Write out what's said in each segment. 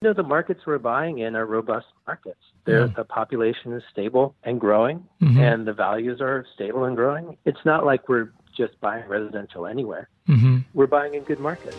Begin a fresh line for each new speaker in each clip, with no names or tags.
You know, the markets we're buying in are robust markets. The population is stable and growing,
Mhm.
and the values are stable and growing. It's not like we're just buying residential anywhere.
hmm
We're buying in good markets.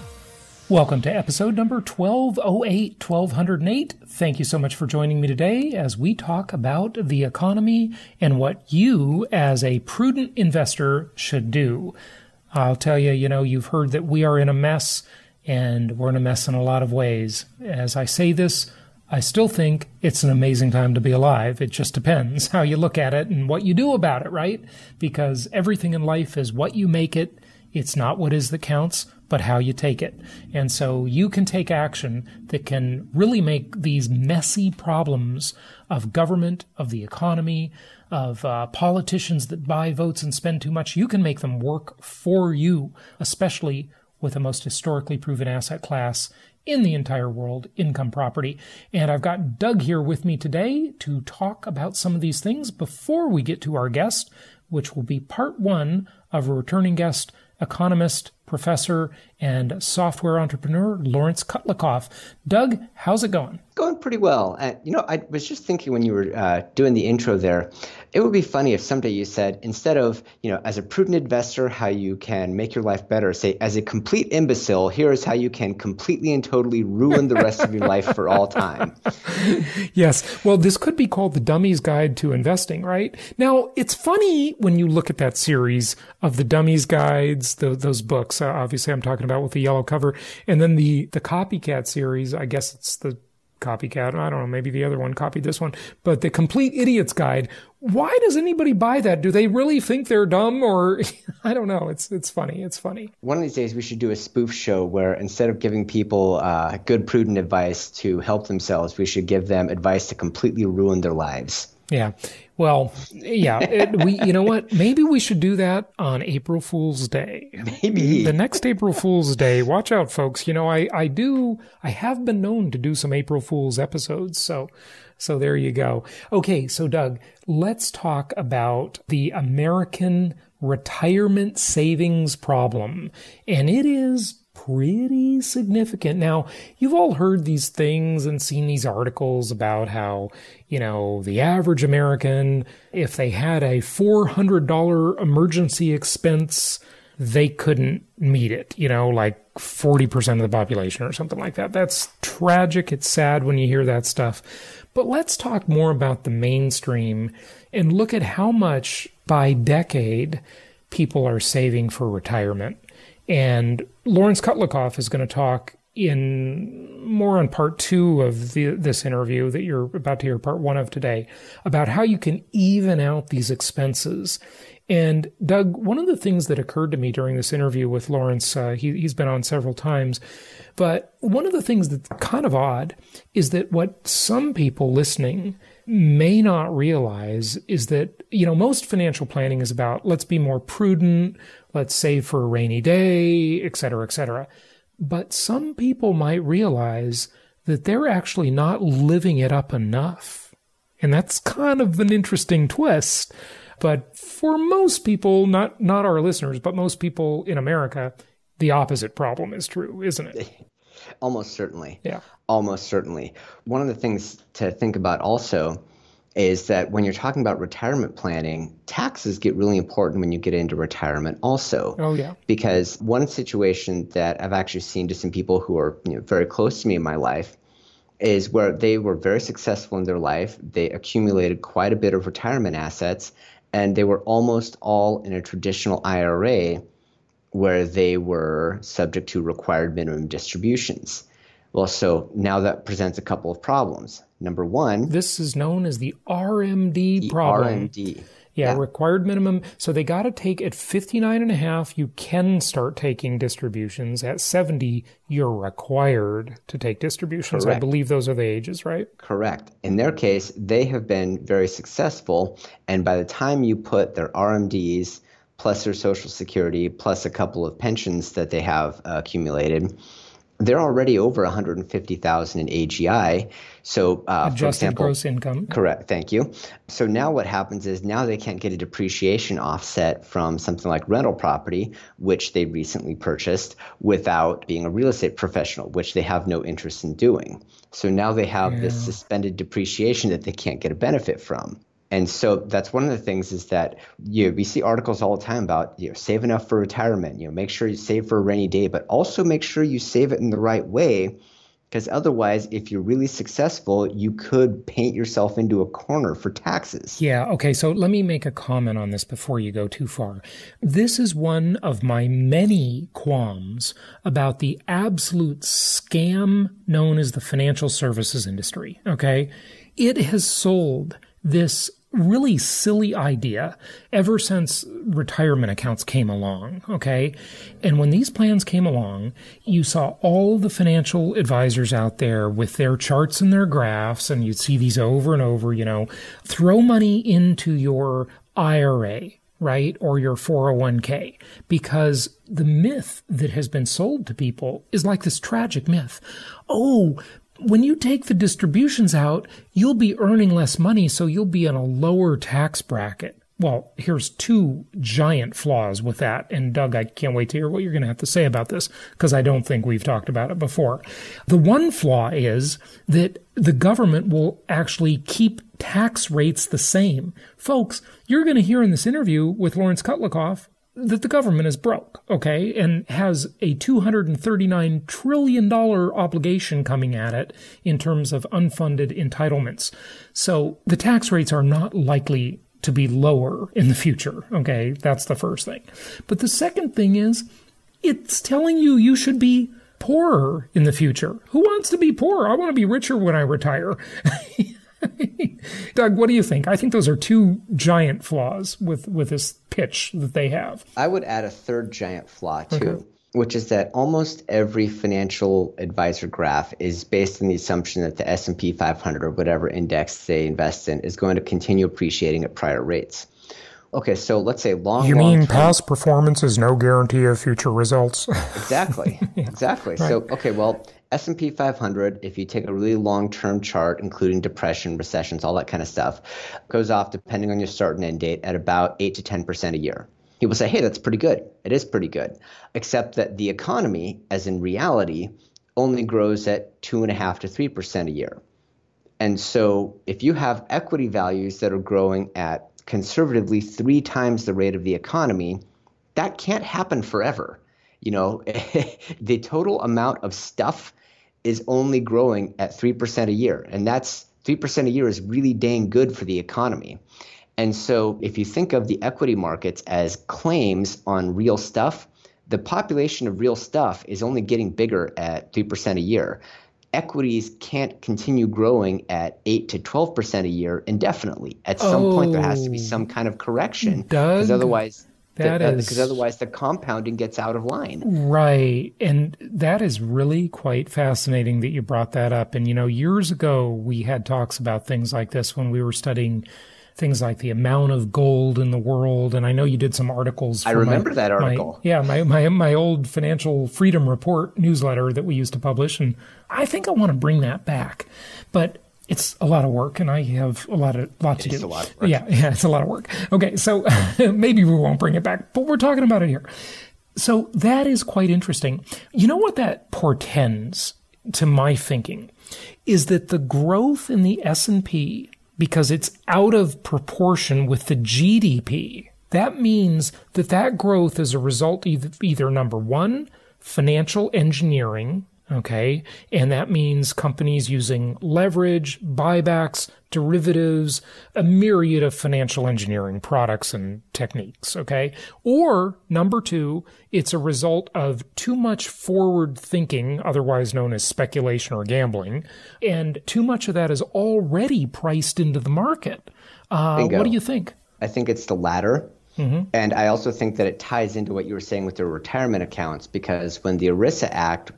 Welcome to episode number 1208, 1208. Thank you so much for joining me today as we talk about the economy and what you, as a prudent investor, should do. I'll tell you, you know, you've heard that we are in a mess and we're in a mess in a lot of ways. As I say this, I still think it's an amazing time to be alive. It just depends how you look at it and what you do about it, right? Because everything in life is what you make it. It's not what is that counts, but how you take it. And so you can take action that can really make these messy problems of government, of the economy, of uh, politicians that buy votes and spend too much, you can make them work for you, especially with the most historically proven asset class in the entire world, income property. And I've got Doug here with me today to talk about some of these things before we get to our guest, which will be part one of a returning guest, economist, professor, and software entrepreneur, Laurence Kotlikoff. Doug, how's it going?
Going pretty well. Uh, you know, I was just thinking when you were uh, doing the intro there, it would be funny if someday you said, instead of, you know, as a prudent investor, how you can make your life better, say, as a complete imbecile, here is how you can completely and totally ruin the rest of your life for all time.
Yes. Well, this could be called the Dummy's Guide to Investing, right? Now, it's funny when you look at that series of the Dummy's Guides, the, those books. Obviously, I'm talking about with the yellow cover, and then the the Copycat series. I guess it's the Copycat. I don't know. Maybe the other one copied this one, but the Complete Idiot's Guide. Why does anybody buy that? Do they really think they're dumb, or I don't know? It's it's funny. It's funny.
One of these days, we should do a spoof show where instead of giving people uh, good, prudent advice to help themselves, we should give them advice to completely ruin their lives.
Yeah. Well, yeah. We, you know what? Maybe we should do that on April Fool's Day.
Maybe.
The next April Fool's Day. Watch out, folks. You know, I, I do, I have been known to do some April Fool's episodes. So, so there you go. Okay. So Doug, let's talk about the American retirement savings problem. And it is pretty significant. Now, you've all heard these things and seen these articles about how, you know, the average American, if they had a $400 emergency expense, they couldn't meet it, you know, like 40% of the population or something like that. That's tragic. It's sad when you hear that stuff. But let's talk more about the mainstream and look at how much by decade people are saving for retirement. And Laurence Kotlikoff is going to talk in more on part two of the, this interview that you're about to hear part one of today about how you can even out these expenses. And Doug, one of the things that occurred to me during this interview with Laurence, uh, he, he's been on several times, but one of the things that's kind of odd is that what some people listening may not realize is that, you know, most financial planning is about let's be more prudent, let's save for a rainy day, et cetera, et cetera. But some people might realize that they're actually not living it up enough. And that's kind of an interesting twist. But for most people, not, not our listeners, but most people in America, the opposite problem is true, isn't it?
Almost certainly.
Yeah.
Almost certainly. One of the things to think about also is that when you're talking about retirement planning, taxes get really important when you get into retirement also.
Oh, yeah.
Because one situation that I've actually seen to some people who are you know, very close to me in my life is where they were very successful in their life. They accumulated quite a bit of retirement assets and they were almost all in a traditional IRA. Where they were subject to required minimum distributions. Well, so now that presents a couple of problems. Number one,
this is known as the RMD the problem.
RMD.
Yeah, yeah, required minimum. So they got to take at 59 and a half, you can start taking distributions. At 70, you're required to take distributions. Correct. I believe those are the ages, right?
Correct. In their case, they have been very successful. And by the time you put their RMDs plus their Social Security plus a couple of pensions that they have accumulated, they're already over 150,000 in AGI. So, uh,
adjusted
for example,
gross income.
Correct. Thank you. So now what happens is now they can't get a depreciation offset from something like rental property, which they recently purchased, without being a real estate professional, which they have no interest in doing. So now they have yeah. this suspended depreciation that they can't get a benefit from. And so that's one of the things is that you know, we see articles all the time about you know save enough for retirement, you know make sure you save for a rainy day, but also make sure you save it in the right way because otherwise if you're really successful, you could paint yourself into a corner for taxes.
Yeah, okay, so let me make a comment on this before you go too far. This is one of my many qualms about the absolute scam known as the financial services industry, okay? It has sold this really silly idea ever since retirement accounts came along. Okay. And when these plans came along, you saw all the financial advisors out there with their charts and their graphs, and you'd see these over and over, you know, throw money into your IRA. Right? Or your 401k. Because the myth that has been sold to people is like this tragic myth. Oh, when you take the distributions out, you'll be earning less money, so you'll be in a lower tax bracket. Well, here's two giant flaws with that. And Doug, I can't wait to hear what you're going to have to say about this because I don't think we've talked about it before. The one flaw is that the government will actually keep tax rates the same. Folks, you're going to hear in this interview with Laurence Kotlikoff that the government is broke, okay, and has a $239 trillion obligation coming at it in terms of unfunded entitlements. So the tax rates are not likely to be lower in the future, okay? That's the first thing. But the second thing is it's telling you you should be poorer in the future. Who wants to be poor? I want to be richer when I retire. Doug, what do you think? I think those are two giant flaws with, with this pitch that they have.
I would add a third giant flaw too. Okay. Which is that almost every financial advisor graph is based on the assumption that the S&P 500 or whatever index they invest in is going to continue appreciating at prior rates. Okay, so let's say long.
You
long
mean term, past performance is no guarantee of future results?
exactly, yeah. exactly. Right. So okay, well, S&P 500, if you take a really long-term chart, including depression, recessions, all that kind of stuff, goes off depending on your start and end date at about 8 to 10% a year. People say, hey, that's pretty good. It is pretty good. Except that the economy, as in reality, only grows at 2.5 to 3% a year. And so if you have equity values that are growing at conservatively three times the rate of the economy, that can't happen forever. You know, the total amount of stuff is only growing at 3% a year. And that's 3% a year is really dang good for the economy. And so if you think of the equity markets as claims on real stuff, the population of real stuff is only getting bigger at 3% a year. Equities can't continue growing at 8 to 12% a year indefinitely. At some oh, point, there has to be some kind of correction. Because otherwise, because uh, otherwise the compounding gets out of line.
Right. And that is really quite fascinating that you brought that up. And, you know, years ago, we had talks about things like this when we were studying things like the amount of gold in the world. And I know you did some articles.
I remember my, that article.
My, yeah, my, my, my old Financial Freedom Report newsletter that we used to publish. And I think I want to bring that back. But it's a lot of work and I have a lot of lot to
do.
Lot Yeah, yeah, it's a lot of work. Okay, so maybe we won't bring it back, but we're talking about it here. So that is quite interesting. You know what that portends to my thinking is that the growth in the S&P because it's out of proportion with the GDP. That means that that growth is a result of either number 1 financial engineering Okay. And that means companies using leverage, buybacks, derivatives, a myriad of financial engineering products and techniques. Okay. Or number two, it's a result of too much forward thinking, otherwise known as speculation or gambling. And too much of that is already priced into the market. Uh, what do you think?
I think it's the latter. Mm-hmm. And I also think that it ties into what you were saying with the retirement accounts because when the ERISA Act,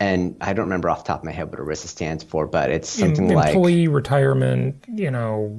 and I don't remember off the top of my head what ERISA stands for, but it's something
Em-
like
employee retirement, you know,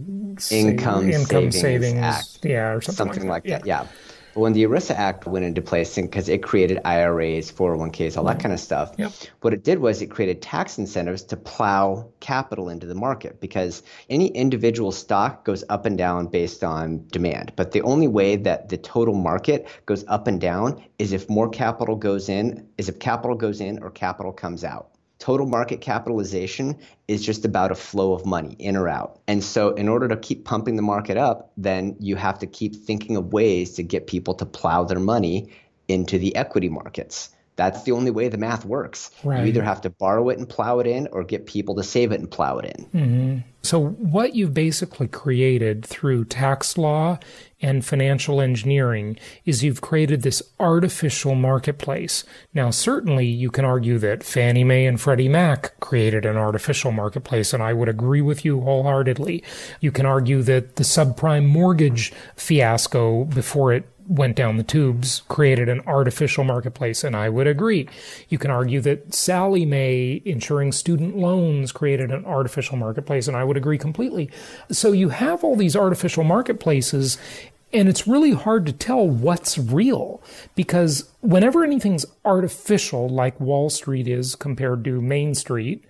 Income
income
Savings
savings,
Act.
yeah, or something,
something
like,
like that. Yeah. But when the ERISA Act went into place, because it created IRAs, 401ks, all that kind of stuff,
Yep.
what it did was it created tax incentives to plow capital into the market because any individual stock goes up and down based on demand. But the only way that the total market goes up and down is if more capital goes in, is if capital goes in or capital comes out. Total market capitalization is just about a flow of money in or out. And so, in order to keep pumping the market up, then you have to keep thinking of ways to get people to plow their money into the equity markets. That's the only way the math works.
Right.
You either have to borrow it and plow it in or get people to save it and plow it in. Mm-hmm.
So, what you've basically created through tax law and financial engineering is you've created this artificial marketplace. Now, certainly you can argue that Fannie Mae and Freddie Mac created an artificial marketplace, and I would agree with you wholeheartedly. You can argue that the subprime mortgage fiasco before it went down the tubes created an artificial marketplace, and I would agree. You can argue that Sallie Mae insuring student loans created an artificial marketplace, and I would agree completely. So you have all these artificial marketplaces, and it's really hard to tell what's real because whenever anything's artificial, like Wall Street is compared to Main Street,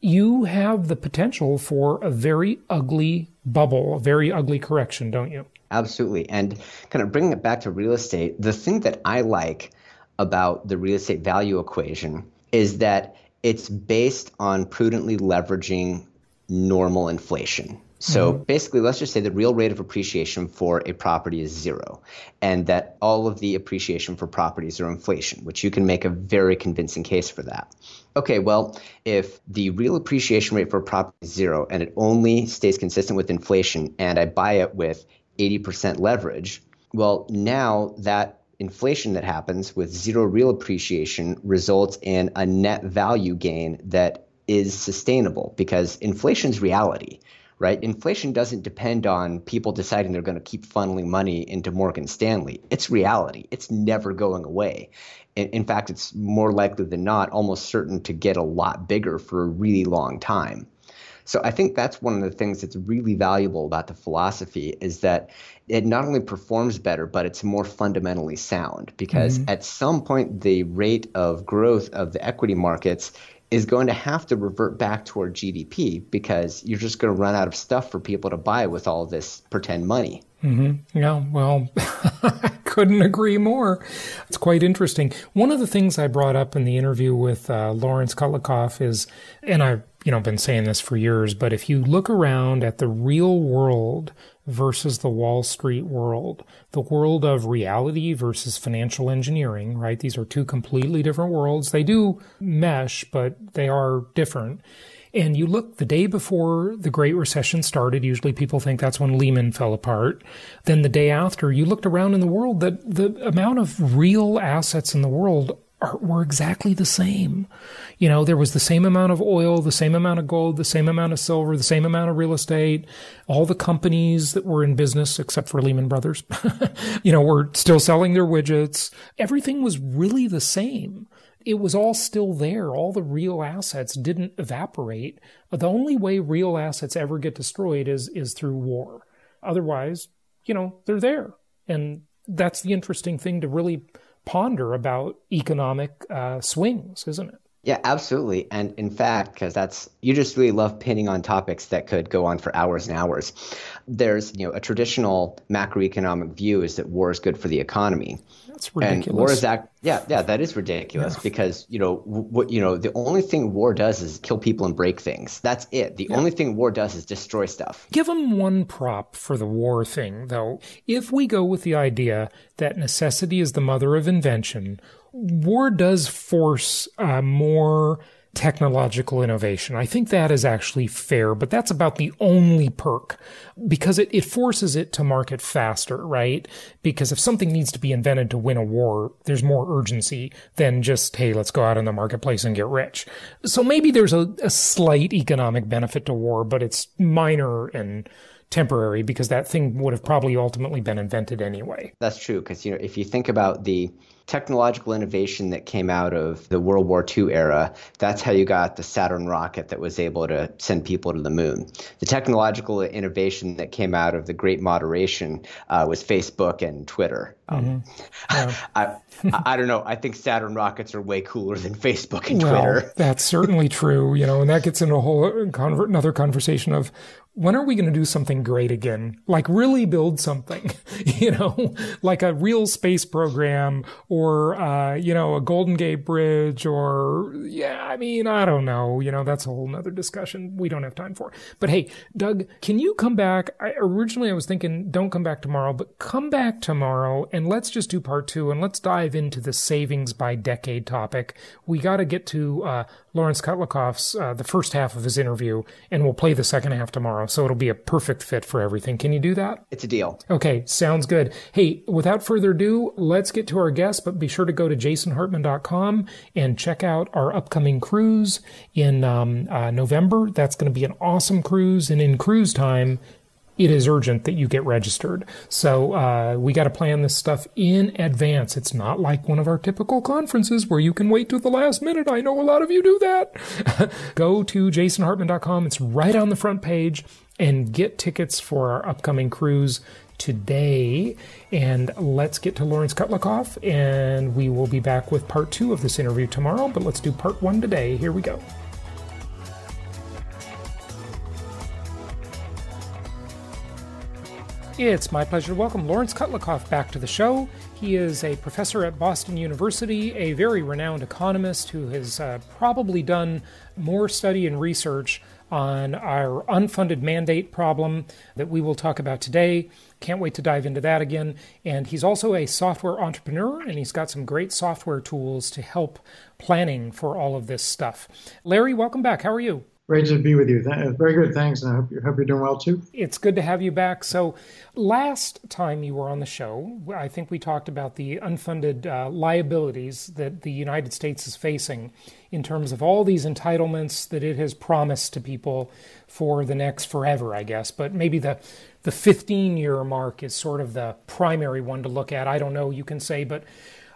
you have the potential for a very ugly bubble, a very ugly correction, don't you?
Absolutely. And kind of bringing it back to real estate, the thing that I like about the real estate value equation is that it's based on prudently leveraging normal inflation. So mm-hmm. basically, let's just say the real rate of appreciation for a property is zero, and that all of the appreciation for properties are inflation, which you can make a very convincing case for that. Okay, well, if the real appreciation rate for a property is zero and it only stays consistent with inflation, and I buy it with 80% leverage, well, now that inflation that happens with zero real appreciation results in a net value gain that is sustainable because inflation's reality, right? Inflation doesn't depend on people deciding they're going to keep funneling money into Morgan Stanley. It's reality. It's never going away. In, in fact, it's more likely than not almost certain to get a lot bigger for a really long time. So I think that's one of the things that's really valuable about the philosophy is that it not only performs better, but it's more fundamentally sound because at some point the rate of growth of the equity markets is going to have to revert back toward GDP because you're just going to run out of stuff for people to buy with all this pretend money.
Yeah, well, I couldn't agree more. It's quite interesting. One of the things I brought up in the interview with uh, Laurence Kotlikoff is, and I've you know been saying this for years, but if you look around at the real world versus the Wall Street world, the world of reality versus financial engineering, right? These are two completely different worlds. They do mesh, but they are different. And you look the day before the Great Recession started, usually people think that's when Lehman fell apart. Then the day after, you looked around in the world that the amount of real assets in the world were exactly the same. You know, there was the same amount of oil, the same amount of gold, the same amount of silver, the same amount of real estate. All the companies that were in business, except for Lehman Brothers, you know, were still selling their widgets. Everything was really the same it was all still there. All the real assets didn't evaporate. The only way real assets ever get destroyed is is through war. Otherwise, you know, they're there. And that's the interesting thing to really ponder about economic uh, swings, isn't it?
Yeah, absolutely. And in fact, because that's you just really love pinning on topics that could go on for hours and hours. There's, you know, a traditional macroeconomic view is that war is good for the economy.
That's ridiculous.
And war is that yeah, yeah, that is ridiculous
Yeah.
because, you know, what you know, the only thing war does is kill people and break things. That's it. The only thing war does is destroy stuff.
Give them one prop for the war thing, though. If we go with the idea that necessity is the mother of invention, war does force uh, more technological innovation. I think that is actually fair, but that's about the only perk because it, it forces it to market faster, right? Because if something needs to be invented to win a war, there's more urgency than just, hey, let's go out in the marketplace and get rich. So maybe there's a, a slight economic benefit to war, but it's minor and temporary because that thing would have probably ultimately been invented anyway.
That's true because you know if you think about the technological innovation that came out of the World War II era, that's how you got the Saturn rocket that was able to send people to the moon. The technological innovation that came out of the Great Moderation uh, was Facebook and Twitter. Um, mm-hmm. yeah. I, I don't know. I think Saturn rockets are way cooler than Facebook and well, Twitter.
That's certainly true. You know, and that gets into a whole another conversation of when are we going to do something great again? Like really build something, you know, like a real space program or, uh, you know, a Golden Gate Bridge or, yeah, I mean, I don't know. You know, that's a whole nother discussion we don't have time for. But hey, Doug, can you come back? I, originally, I was thinking don't come back tomorrow, but come back tomorrow and let's just do part two and let's dive into the savings by decade topic. We got to get to, uh, Laurence Kotlikoff's, uh, the first half of his interview and we'll play the second half tomorrow. So it'll be a perfect fit for everything. Can you do that?
It's a deal.
Okay, sounds good. Hey, without further ado, let's get to our guest, but be sure to go to jasonhartman.com and check out our upcoming cruise in um, uh, November. That's going to be an awesome cruise. And in cruise time, it is urgent that you get registered. So uh, we got to plan this stuff in advance. It's not like one of our typical conferences where you can wait to the last minute. I know a lot of you do that. Go to jasonhartman.com. It's right on the front page and get tickets for our upcoming cruise today. And let's get to Laurence Kotlikoff, and we will be back with part two of this interview tomorrow. But let's do part one today. Here we go. It's my pleasure to welcome Laurence Kotlikoff back to the show. He is a professor at Boston University, a very renowned economist who has uh, probably done more study and research on our unfunded mandate problem that we will talk about today. Can't wait to dive into that again. And he's also a software entrepreneur, and he's got some great software tools to help planning for all of this stuff. Larry, welcome back. How are you?
Great to be with you. Very good. Thanks. And I hope, you, hope you're doing well too.
It's good to have you back. So, last time you were on the show, I think we talked about the unfunded uh, liabilities that the United States is facing in terms of all these entitlements that it has promised to people for the next forever, I guess. But maybe the the 15 year mark is sort of the primary one to look at. I don't know, you can say, but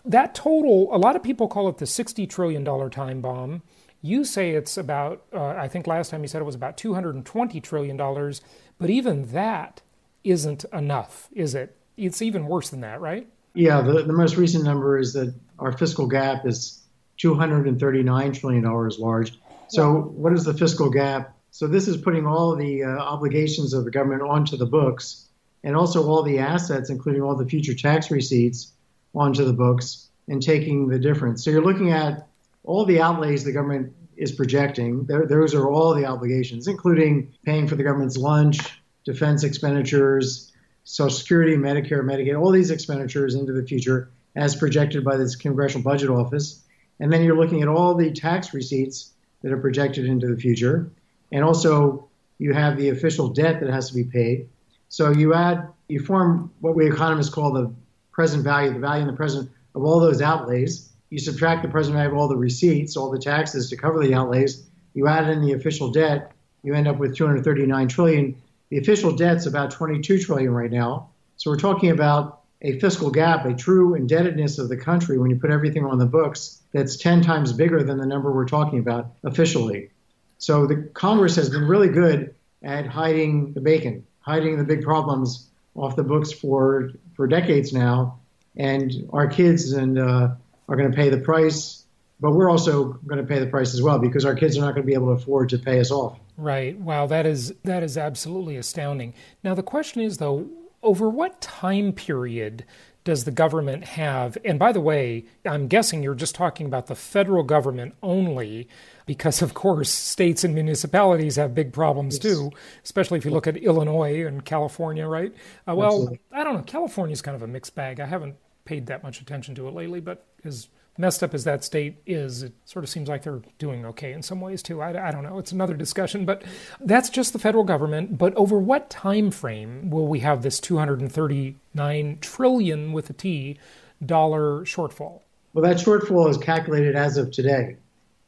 that total, a lot of people call it the $60 trillion time bomb. You say it's about, uh, I think last time you said it was about $220 trillion, but even that isn't enough, is it? It's even worse than that, right?
Yeah, the, the most recent number is that our fiscal gap is $239 trillion large. So, what is the fiscal gap? So, this is putting all the uh, obligations of the government onto the books and also all the assets, including all the future tax receipts, onto the books and taking the difference. So, you're looking at all the outlays the government is projecting, those are all the obligations, including paying for the government's lunch, defense expenditures, Social Security, Medicare, Medicaid, all these expenditures into the future as projected by this Congressional Budget Office. And then you're looking at all the tax receipts that are projected into the future. And also, you have the official debt that has to be paid. So you add, you form what we economists call the present value, the value in the present of all those outlays you subtract the present value of all the receipts, all the taxes to cover the outlays, you add in the official debt, you end up with 239 trillion. The official debt's about 22 trillion right now. So we're talking about a fiscal gap, a true indebtedness of the country when you put everything on the books that's 10 times bigger than the number we're talking about officially. So the Congress has been really good at hiding the bacon, hiding the big problems off the books for for decades now, and our kids and uh, are going to pay the price, but we're also going to pay the price as well because our kids are not going to be able to afford to pay us off.
Right. Wow, that is that is absolutely astounding. Now the question is though, over what time period does the government have? And by the way, I'm guessing you're just talking about the federal government only, because of course states and municipalities have big problems yes. too, especially if you look at Illinois and California, right? Uh, well, Absolutely. I don't know. California is kind of a mixed bag. I haven't paid that much attention to it lately, but as messed up as that state is, it sort of seems like they're doing okay in some ways too. I, I, don't know. It's another discussion, but that's just the federal government. But over what time frame will we have this 239 trillion with a T dollar shortfall?
Well, that shortfall is calculated as of today.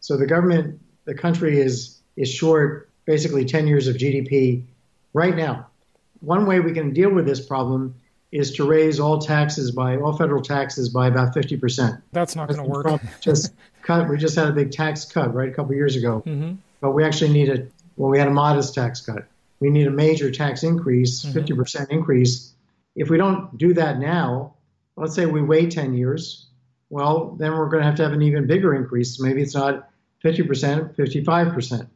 So the government, the country is is short basically 10 years of GDP right now. One way we can deal with this problem is to raise all taxes by all federal taxes by about 50%.
That's not going to work.
Just cut. We just had a big tax cut right a couple years ago,
mm-hmm.
but we actually need a well, we had a modest tax cut. We need a major tax increase, mm-hmm. 50 percent increase. If we don't do that now, let's say we wait 10 years, well, then we're going to have to have an even bigger increase. Maybe it's not 50 percent, 55 percent.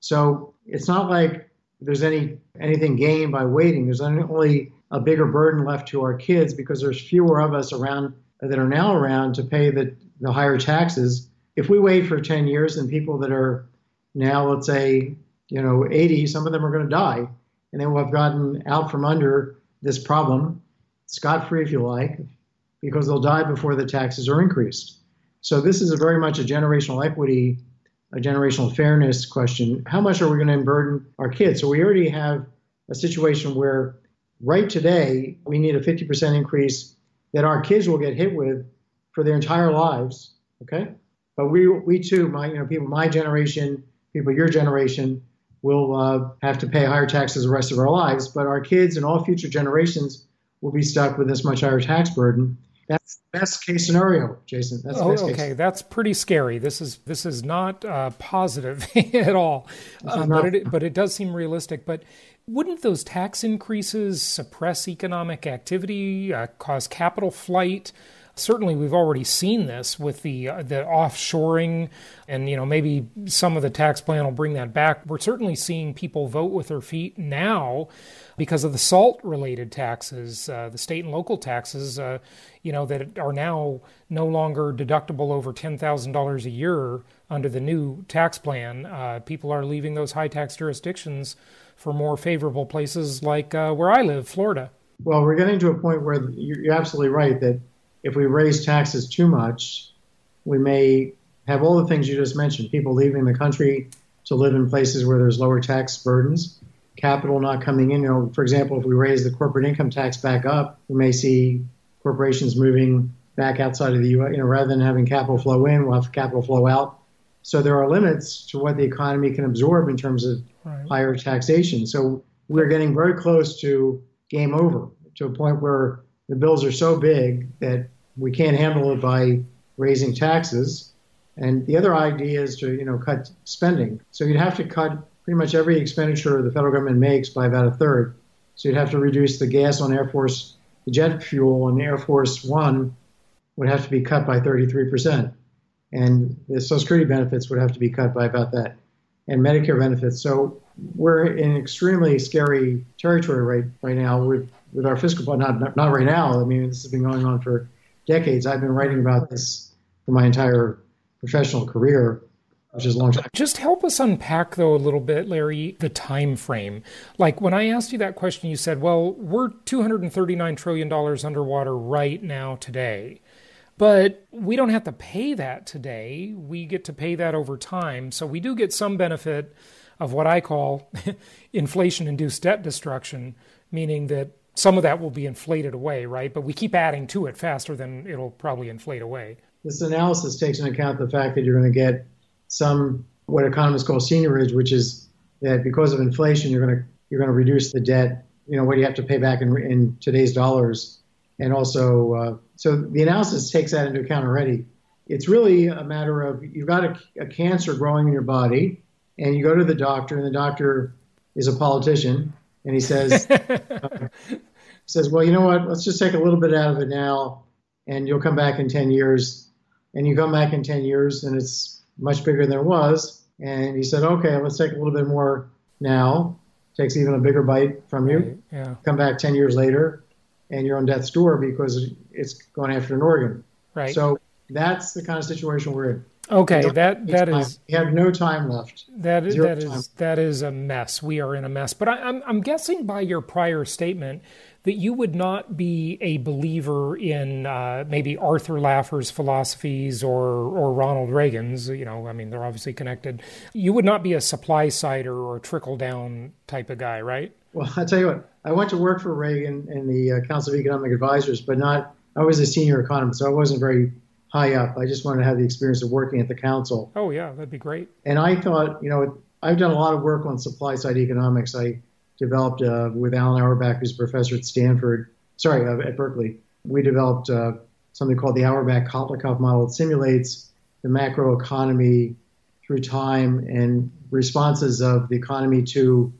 So it's not like there's any anything gained by waiting. There's only a bigger burden left to our kids because there's fewer of us around that are now around to pay the, the higher taxes. If we wait for 10 years, and people that are now, let's say, you know, 80, some of them are going to die, and they will have gotten out from under this problem, scot free, if you like, because they'll die before the taxes are increased. So this is very much a generational equity, a generational fairness question. How much are we going to burden our kids? So we already have a situation where right today, we need a 50% increase that our kids will get hit with for their entire lives. Okay. But we, we too, my, you know, people, my generation, people your generation, will uh, have to pay higher taxes the rest of our lives. But our kids and all future generations will be stuck with this much higher tax burden. That's the best case scenario, Jason. That's
oh, okay. That's pretty scary. This is this is not uh, positive at all, uh, but it but it does seem realistic. But wouldn't those tax increases suppress economic activity, uh, cause capital flight? Certainly, we've already seen this with the uh, the offshoring, and you know maybe some of the tax plan will bring that back. We're certainly seeing people vote with their feet now because of the SALT related taxes, uh, the state and local taxes, uh, you know, that are now no longer deductible over $10,000 a year under the new tax plan. Uh, people are leaving those high tax jurisdictions for more favorable places like uh, where I live, Florida.
Well, we're getting to a point where you're absolutely right that if we raise taxes too much, we may have all the things you just mentioned people leaving the country to live in places where there's lower tax burdens, capital not coming in. You know, for example, if we raise the corporate income tax back up, we may see corporations moving back outside of the U.S. You know, rather than having capital flow in, we'll have capital flow out. So there are limits to what the economy can absorb in terms of right. higher taxation. So we're getting very close to game over, to a point where the bills are so big that we can't handle it by raising taxes. And the other idea is to, you know, cut spending. So you'd have to cut pretty much every expenditure the federal government makes by about a third. So you'd have to reduce the gas on Air Force, the jet fuel on Air Force One would have to be cut by 33%. And the Social Security benefits would have to be cut by about that and Medicare benefits. So we're in extremely scary territory right right now with with our fiscal but not not right now. I mean, this has been going on for decades. I've been writing about this for my entire professional career. Which is a long time.
Just help us unpack though a little bit, Larry, the time frame. Like when I asked you that question, you said, "Well, we're 239 trillion dollars underwater right now today." But we don't have to pay that today. We get to pay that over time. So we do get some benefit of what I call inflation induced debt destruction, meaning that some of that will be inflated away, right? But we keep adding to it faster than it'll probably inflate away.
This analysis takes into account the fact that you're going to get some what economists call seigniorage, which is that because of inflation, you're going to you're going to reduce the debt. You know what you have to pay back in, in today's dollars, and also uh, so the analysis takes that into account already. It's really a matter of you've got a, a cancer growing in your body, and you go to the doctor, and the doctor is a politician, and he says, says, well, you know what? Let's just take a little bit out of it now, and you'll come back in 10 years. And you come back in 10 years, and it's much bigger than it was. And he said, okay, let's take a little bit more now. Takes even a bigger bite from you. Right,
yeah.
Come back 10 years later, and you're on death's door because it's going after an organ.
Right.
So that's the kind of situation we're in.
Okay, that that time. is.
We have no time left.
That is that time. that is a mess. We are in a mess. But I, I'm I'm guessing by your prior statement that you would not be a believer in uh, maybe Arthur Laffer's philosophies or or Ronald Reagan's. You know, I mean, they're obviously connected. You would not be a supply sider or trickle down type of guy, right?
Well, I tell you what, I went to work for Reagan in the uh, Council of Economic Advisors, but not. I was a senior economist, so I wasn't very high up. I just wanted to have the experience of working at the council.
Oh yeah, that'd be great.
And I thought, you know, I've done a lot of work on supply side economics. I developed uh, with Alan Auerbach, who's a professor at Stanford, sorry, uh, at Berkeley. We developed uh, something called the Auerbach-Kotlikoff model. It simulates the macro economy through time and responses of the economy to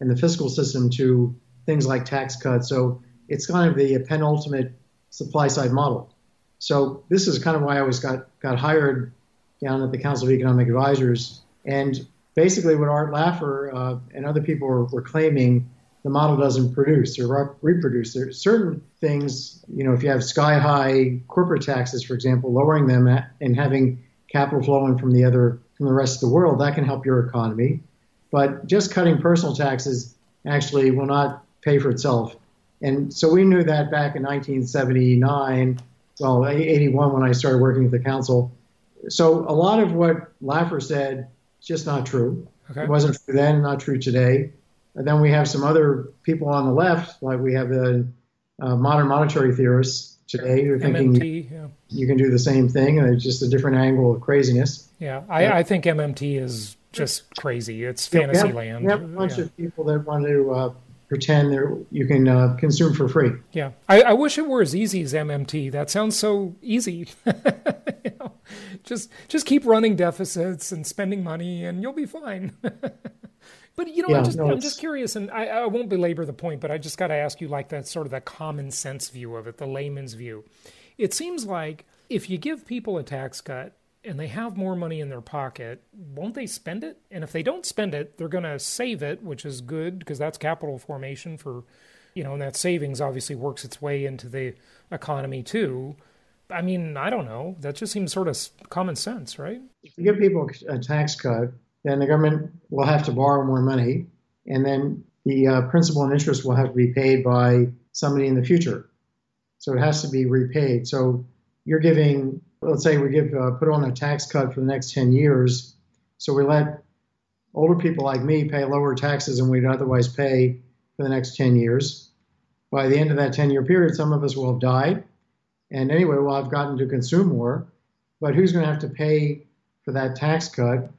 and the fiscal system to things like tax cuts. So it's kind of the penultimate supply side model. So this is kind of why I was got got hired down at the Council of Economic Advisors. And basically, what Art Laffer uh, and other people were, were, claiming, the model doesn't produce or reproduce. There are certain things, you know, if you have sky high corporate taxes, for example, lowering them at, and having capital flowing from the other from the rest of the world, that can help your economy. But just cutting personal taxes actually will not pay for itself. And so we knew that back in 1979 well, 81 when I started working at the council. So a lot of what Laffer said is just not true. Okay. It wasn't true then, not true today. And then we have some other people on the left, like we have the uh, modern monetary theorists today who are thinking
MMT, yeah.
you can do the same thing, and it's just a different angle of craziness.
Yeah, I, I think MMT is just crazy. It's fantasy
yeah,
land.
We have a bunch yeah. of people that want to uh, pretend there you can uh, consume for free.
Yeah, I, I, wish it were as easy as MMT. That sounds so easy. you know, just just keep running deficits and spending money, and you'll be fine. but you know, yeah, I'm, just, no, I'm just curious, and I, I won't belabor the point, but I just got to ask you, like that sort of that common sense view of it, the layman's view. It seems like if you give people a tax cut and they have more money in their pocket, won't they spend it? And if they don't spend it, they're going to save it, which is good because that's capital formation for, you know, and that savings obviously works its way into the economy too. I mean, I don't know. That just seems sort of common sense, right?
If you give people a tax cut, then the government will have to borrow more money, and then the uh, principal and interest will have to be paid by somebody in the future. So it has to be repaid. So you're giving let's say we give uh, put on a tax cut for the next 10 years, so we let older people like me pay lower taxes than we'd otherwise pay for the next 10 years. By the end of that 10 year period, some of us will have died. And anyway, we'll have gotten to consume more. But who's going to have to pay for that tax cut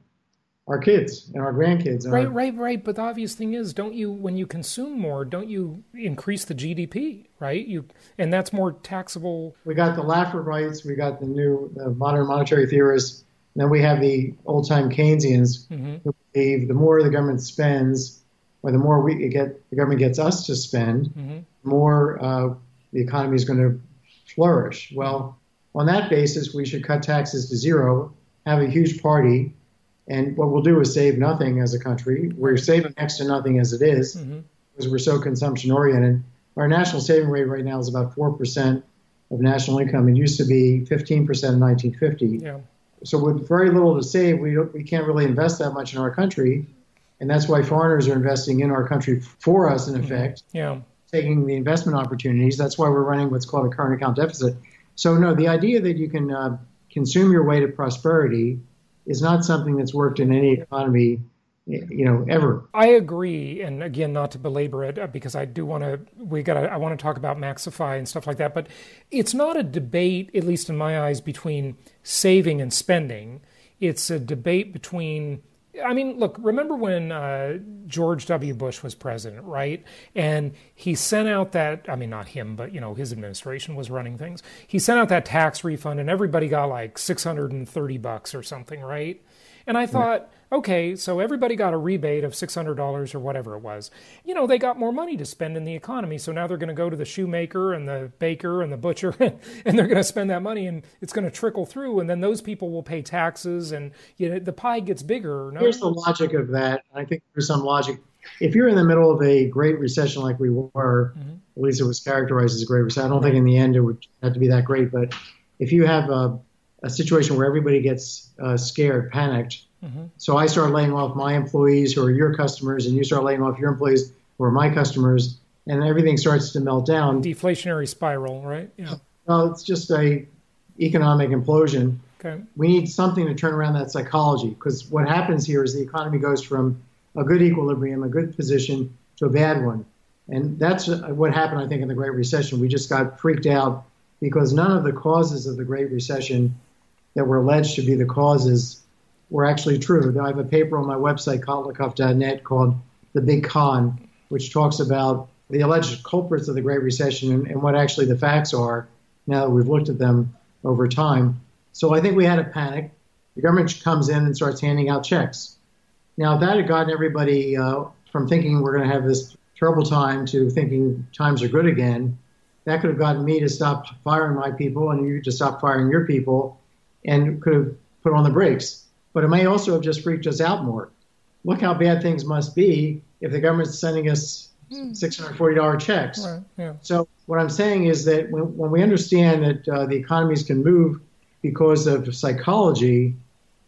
our kids and our grandkids. And
right,
our...
right, right. But the obvious thing is, don't you, when you consume more, don't you increase the GDP, right? You, and that's more taxable.
We got the Laffer we got the new the modern monetary theorists. Then we have the old time Keynesians mm-hmm. who believe the more the government spends, or the more we get, the government gets us to spend, mm-hmm. the more uh, the economy is going to flourish. Well, on that basis, we should cut taxes to zero, have a huge party, and what we'll do is save nothing as a country. We're saving next to nothing as it is, mm-hmm. because we're so consumption oriented. Our national saving rate right now is about 4% of national income. It used to be 15% in 1950. Yeah. So with very little to save, we, we can't really invest that much in our country. And that's why foreigners are investing in our country for us, in mm-hmm. effect,
mm-hmm. yeah.
taking the investment opportunities. That's why we're running what's called a current account deficit. So, no, the idea that you can uh, consume your way to prosperity is not something that's worked in any economy you know ever.
I agree and again not to belabor it uh, because i do want to we got i want to talk about Maxifi and stuff like that but it's not a debate at least in my eyes between saving and spending. It's a debate between I mean, look, remember when uh, George W. Bush was president, right? And he sent out that, I mean, not him, but, you know, his administration was running things. He sent out that tax refund and everybody got like 630 bucks or something, right? And I thought, okay, so everybody got a rebate of $600 or whatever it was. You know, they got more money to spend in the economy. So now they're going to go to the shoemaker and the baker and the butcher and they're going to spend that money and it's going to trickle through. And then those people will pay taxes and you know, the pie gets bigger.
No? Here's the logic of that. I think there's some logic. If you're in the middle of a great recession like we were, mm-hmm. at least it was characterized as a great recession. I don't think in the end it would have to be that great, but if you have a a situation where everybody gets uh, scared, panicked. Mm-hmm. So I start laying off my employees who are your customers, and you start laying off your employees who are my customers, and everything starts to melt down.
Deflationary spiral, right? Yeah.
Well, it's just a economic implosion.
Okay.
We need something to turn around that psychology because what happens here is the economy goes from a good equilibrium, a good position, to a bad one. And that's what happened, I think, in the Great Recession. We just got freaked out because none of the causes of the Great Recession that were alleged to be the causes were actually true. I have a paper on my website, kotlikoff.net, called The Big Con, which talks about the alleged culprits of the Great Recession and, and what actually the facts are now that we've looked at them over time. So I think we had a panic. The government comes in and starts handing out checks. Now, that had gotten everybody uh, from thinking we're going to have this terrible time to thinking times are good again. That could have gotten me to stop firing my people and you to stop firing your people and could have put on the brakes. But it may also have just freaked us out more. Look how bad things must be if the government's sending us $640 checks.
Right, yeah.
So, what I'm saying is that when, when we understand that uh, the economies can move because of psychology,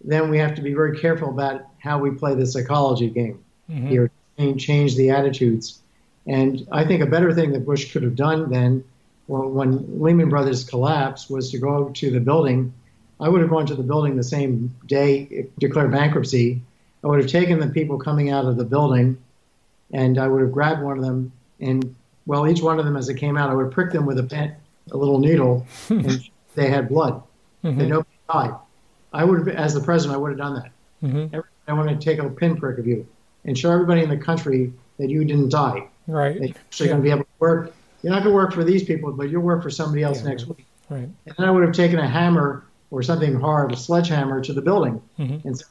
then we have to be very careful about how we play the psychology game
Mhm.
here, and change the attitudes. And I think a better thing that Bush could have done then, when Lehman Brothers collapsed, was to go to the building. I would have gone to the building the same day it declared bankruptcy. I would have taken the people coming out of the building, and I would have grabbed one of them, and well, each one of them as it came out, I would prick them with a pen, a little needle, and they had blood. They nobody died. I would have, as the president, I would have done that.
Mhm.
I want to take a pinprick of you and show everybody in the country that you didn't die. That
Right.
you're actually going to be able to work. You're not going to work for these people, but you'll work for somebody else
Yeah,
next week.
Right.
And then I would have taken a hammer or something hard, a sledgehammer, to the building
Mhm.
and said,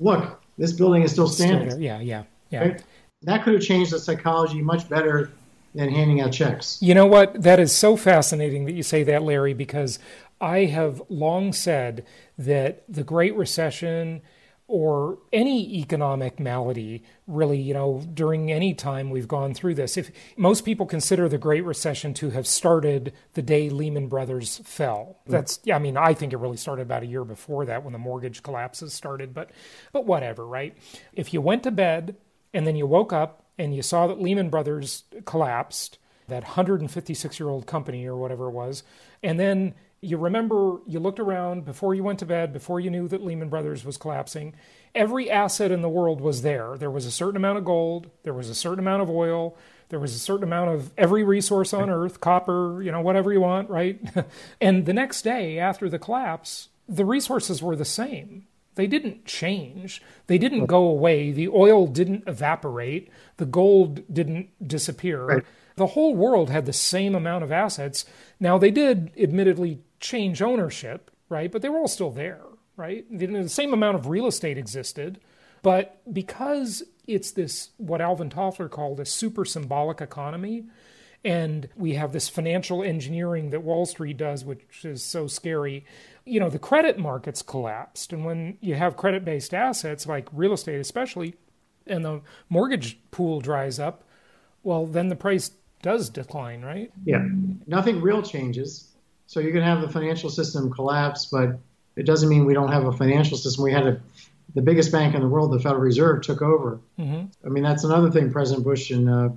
"Look, this building is still
Still
standing."
there. Yeah. Yeah. Yeah.
Right? That could have changed the psychology much better than handing out checks.
You know what? That is so fascinating that you say that, Larry, because I have long said that the Great Recession or any economic malady, really, you know, during any time we've gone through this, if most people consider the Great Recession to have started the day Lehman Brothers fell. Mm-hmm. That's, yeah, I mean, I think it really started about a year before that when the mortgage collapses started, but, but whatever, right? If you went to bed and then you woke up and you saw that Lehman Brothers collapsed, that 156 year old company or whatever it was, and then you remember you looked around before you went to bed, before you knew that Lehman Brothers was collapsing. Every asset in the world was there. There was a certain amount of gold, there was a certain amount of oil, there was a certain amount of every resource on earth, copper, you know, whatever you want, right? and the next day after the collapse, the resources were the same. They didn't change. They didn't go away. The oil didn't evaporate. The gold didn't disappear.
Right.
The whole world had the same amount of assets. Now, they did admittedly change ownership, right? But they were all still there, right? The same amount of real estate existed. But because it's this, what Alvin Toffler called a super symbolic economy, and we have this financial engineering that Wall Street does, which is so scary. You know, the credit markets collapsed. And when you have credit based assets, like real estate especially, and the mortgage pool dries up, well, then the price does decline, right?
Yeah, nothing real changes. So you can have the financial system collapse, but it doesn't mean we don't have a financial system. We had a, the biggest bank in the world, the Federal Reserve, took over.
Mhm.
I mean, that's another thing President Bush and uh,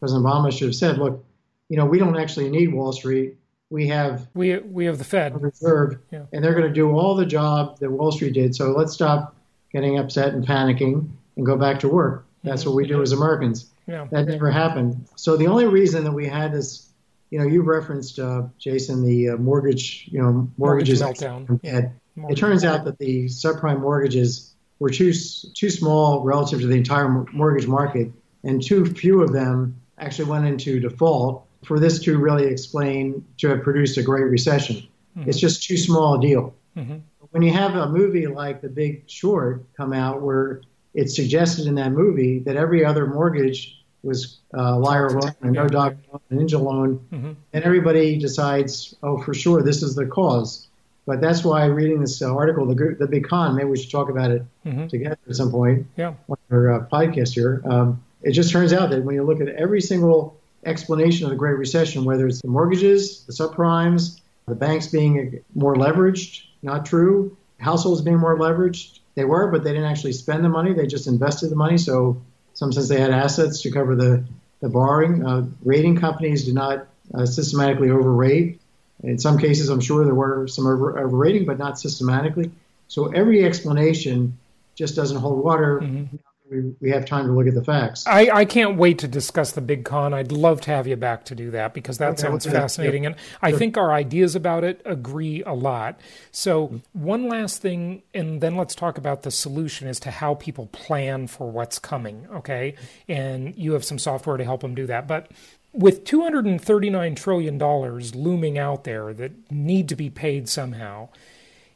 President Obama should have said. Look, you know, we don't actually need Wall Street. We have
We, we have the Fed.
reserve,
Yeah.
and they're going to do all the job that Wall Street did. So let's stop getting upset and panicking and go back to work. That's what we do as Americans.
Yeah.
That never happened. So the only reason that we had this, you know, you referenced uh, Jason the uh, mortgage, you know,
Mortgage
mortgages.
meltdown.
Yeah. It turns out that the subprime mortgages were too too small relative to the entire mortgage market, and too few of them actually went into default for this to really explain to have produced a great recession. It's just too small a deal.
Mhm.
When you have a movie like The Big Short come out, where it's suggested in that movie that every other mortgage was uh, liar loan, a no doc loan, a ninja loan,
Mhm.
and everybody decides, oh, for sure, this is the cause. But that's why reading this uh, article, the, the Big Con, maybe we should talk about it
Mhm.
together at some point
Yeah.
on our uh, podcast here. Um, it just turns out that when you look at every single explanation of the Great Recession, whether it's the mortgages, the subprimes, the banks being more leveraged, not true, households being more leveraged, they were, but they didn't actually spend the money, they just invested the money. So, some sense, they had assets to cover the the borrowing. Uh, rating companies do not uh, systematically overrate. In some cases, I'm sure there were some over, overrating, but not systematically. So every explanation just doesn't hold water. Mm-hmm we, we have time to look at the facts.
I, I can't wait to discuss the big con. I'd love to have you back to do that because that okay, sounds fascinating. And I think our ideas about it agree a lot. So, one last thing, and then let's talk about the solution as to how people plan for what's coming. Okay. And you have some software to help them do that. But with $239 trillion looming out there that need to be paid somehow,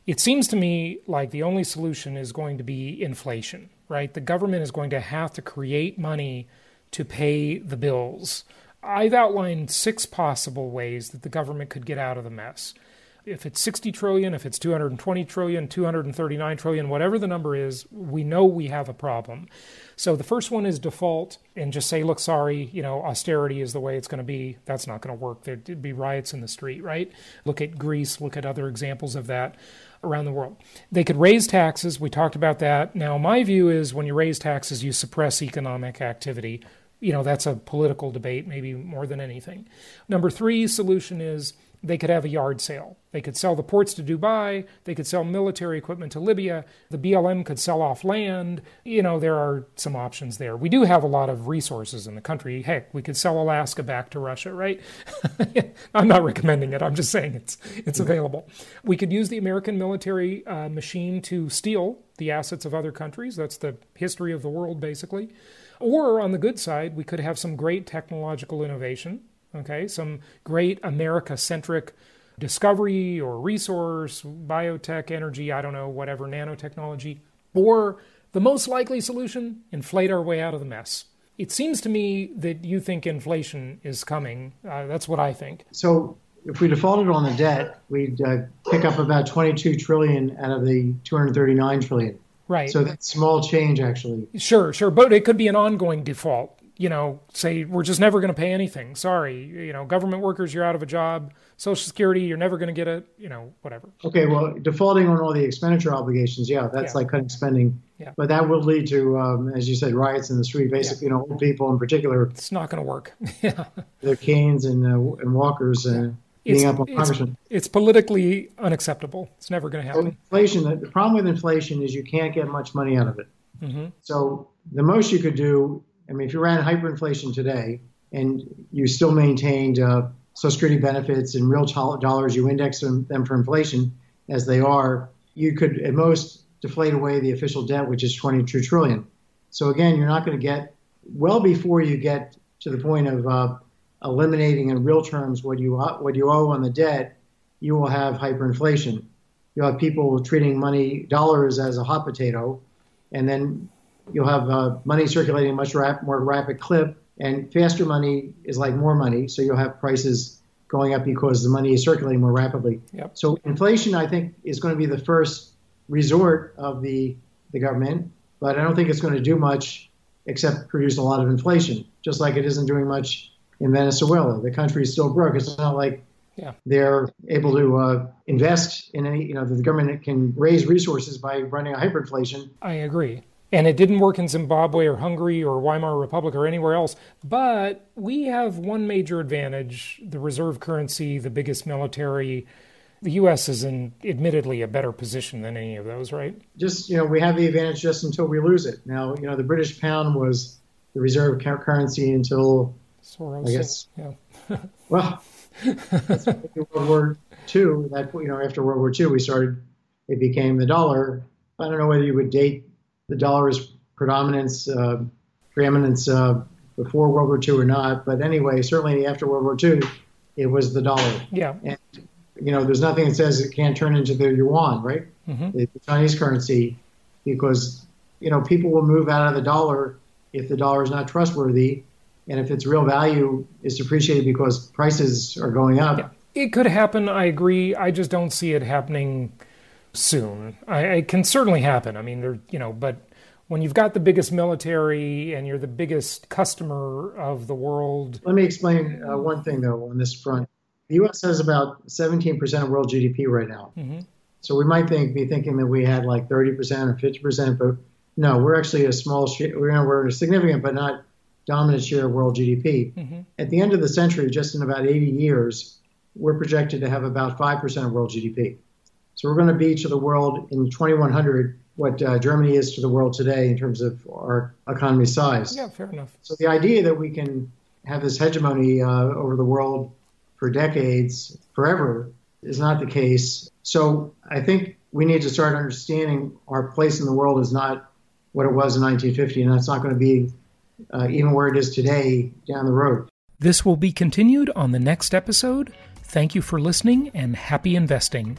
it seems to me like the only solution is going to be inflation right? The government is going to have to create money to pay the bills. I've outlined six possible ways that the government could get out of the mess. If it's 60 trillion, if it's 220 trillion, 239 trillion, whatever the number is, we know we have a problem. So the first one is default and just say, look, sorry, you know, austerity is the way it's going to be. That's not going to work. There'd be riots in the street, right? Look at Greece, look at other examples of that around the world. They could raise taxes. We talked about that. Now, my view is when you raise taxes, you suppress economic activity. You know, that's a political debate, maybe more than anything. Number three solution is they could have a yard sale. They could sell the ports to Dubai. They could sell military equipment to Libya. The BLM could sell off land. You know, there are some options there. We do have a lot of resources in the country. Heck, we could sell Alaska back to Russia, right? I'm not recommending it. I'm just saying it's it's available. We could use the American military uh, machine to steal the assets of other countries. That's the history of the world, basically. Or on the good side, we could have some great technological innovation okay? Some great America centric discovery or resource, biotech, energy, I don't know, whatever, nanotechnology. Or the most likely solution, inflate our way out of the mess. It seems to me that you think inflation is coming. Uh, that's what I think.
So if we defaulted on the debt, we'd uh, pick up about 22 trillion out of the 239 trillion.
Right.
So that's small change, actually.
Sure, sure. But it could be an ongoing default you know, say we're just never going to pay anything. Sorry, you know, government workers, you're out of a job. Social Security, you're never going to get it. You know, whatever.
Okay, well, defaulting on all the expenditure obligations, yeah, that's yeah. like cutting spending.
Yeah.
But that will lead to, um, as you said, riots in the street. Basically, yeah. you know, old people in particular.
It's not going to work. yeah.
Their canes and uh, and walkers. Uh,
it's, it's, it's, politically unacceptable. It's never going to happen.
inflation. The problem with inflation is you can't get much money out of it.
Mm-hmm.
So the most you could do I mean, if you ran hyperinflation today and you still maintained uh, Social Security benefits in real dollars, you index them, for inflation as they are, you could at most deflate away the official debt, which is 22 trillion. So again, you're not going to get well before you get to the point of uh, eliminating in real terms what you what you owe on the debt. You will have hyperinflation. You'll have people treating money dollars as a hot potato, and then you'll have uh, money circulating much rap- more rapid clip, and faster money is like more money, so you'll have prices going up because the money is circulating more rapidly.
Yep.
So inflation, I think, is going to be the first resort of the the government, but I don't think it's going to do much except produce a lot of inflation, just like it isn't doing much in Venezuela. The country is still broke. It's not like
yeah.
they're able to uh, invest in any, you know, the government can raise resources by running a hyperinflation.
I agree. And it didn't work in Zimbabwe or Hungary or Weimar Republic or anywhere else. But we have one major advantage the reserve currency, the biggest military. The U.S. is in admittedly a better position than any of those, right?
Just, you know, we have the advantage just until we lose it. Now, you know, the British pound was the reserve currency until,
Soros,
I guess,
yeah.
well, World War II, that, you know, after World War II, we started, it became the dollar. I don't know whether you would date the dollar's predominance, uh, preeminence uh, before World War II or not. But anyway, certainly after World War II, it was the dollar.
Yeah.
And, you know, there's nothing that says it can't turn into the yuan, right?
Mm-hmm.
The Chinese currency, because, you know, people will move out of the dollar if the dollar is not trustworthy and if its real value is depreciated because prices are going up.
It could happen. I agree. I just don't see it happening soon. I, it can certainly happen. I mean, there, you know, but when you've got the biggest military and you're the biggest customer of the world.
Let me explain uh, one thing though on this front. The U.S. has about 17% of world GDP right now.
Mm-hmm.
So we might think be thinking that we had like 30% or 50%, but no, we're actually a small. We're we're a significant, but not dominant share of world GDP. Mm-hmm. At the end of the century, just in about 80 years, we're projected to have about 5% of world GDP. So we're going to be to the world in 2100 what uh, Germany is to the world today in terms of our economy size.
Yeah, fair enough.
So the idea that we can have this hegemony uh, over the world for decades, forever, is not the case. So I think we need to start understanding our place in the world is not what it was in 1950, and that's not going to be uh, even where it is today down the road.
This will be continued on the next episode. Thank you for listening and happy investing.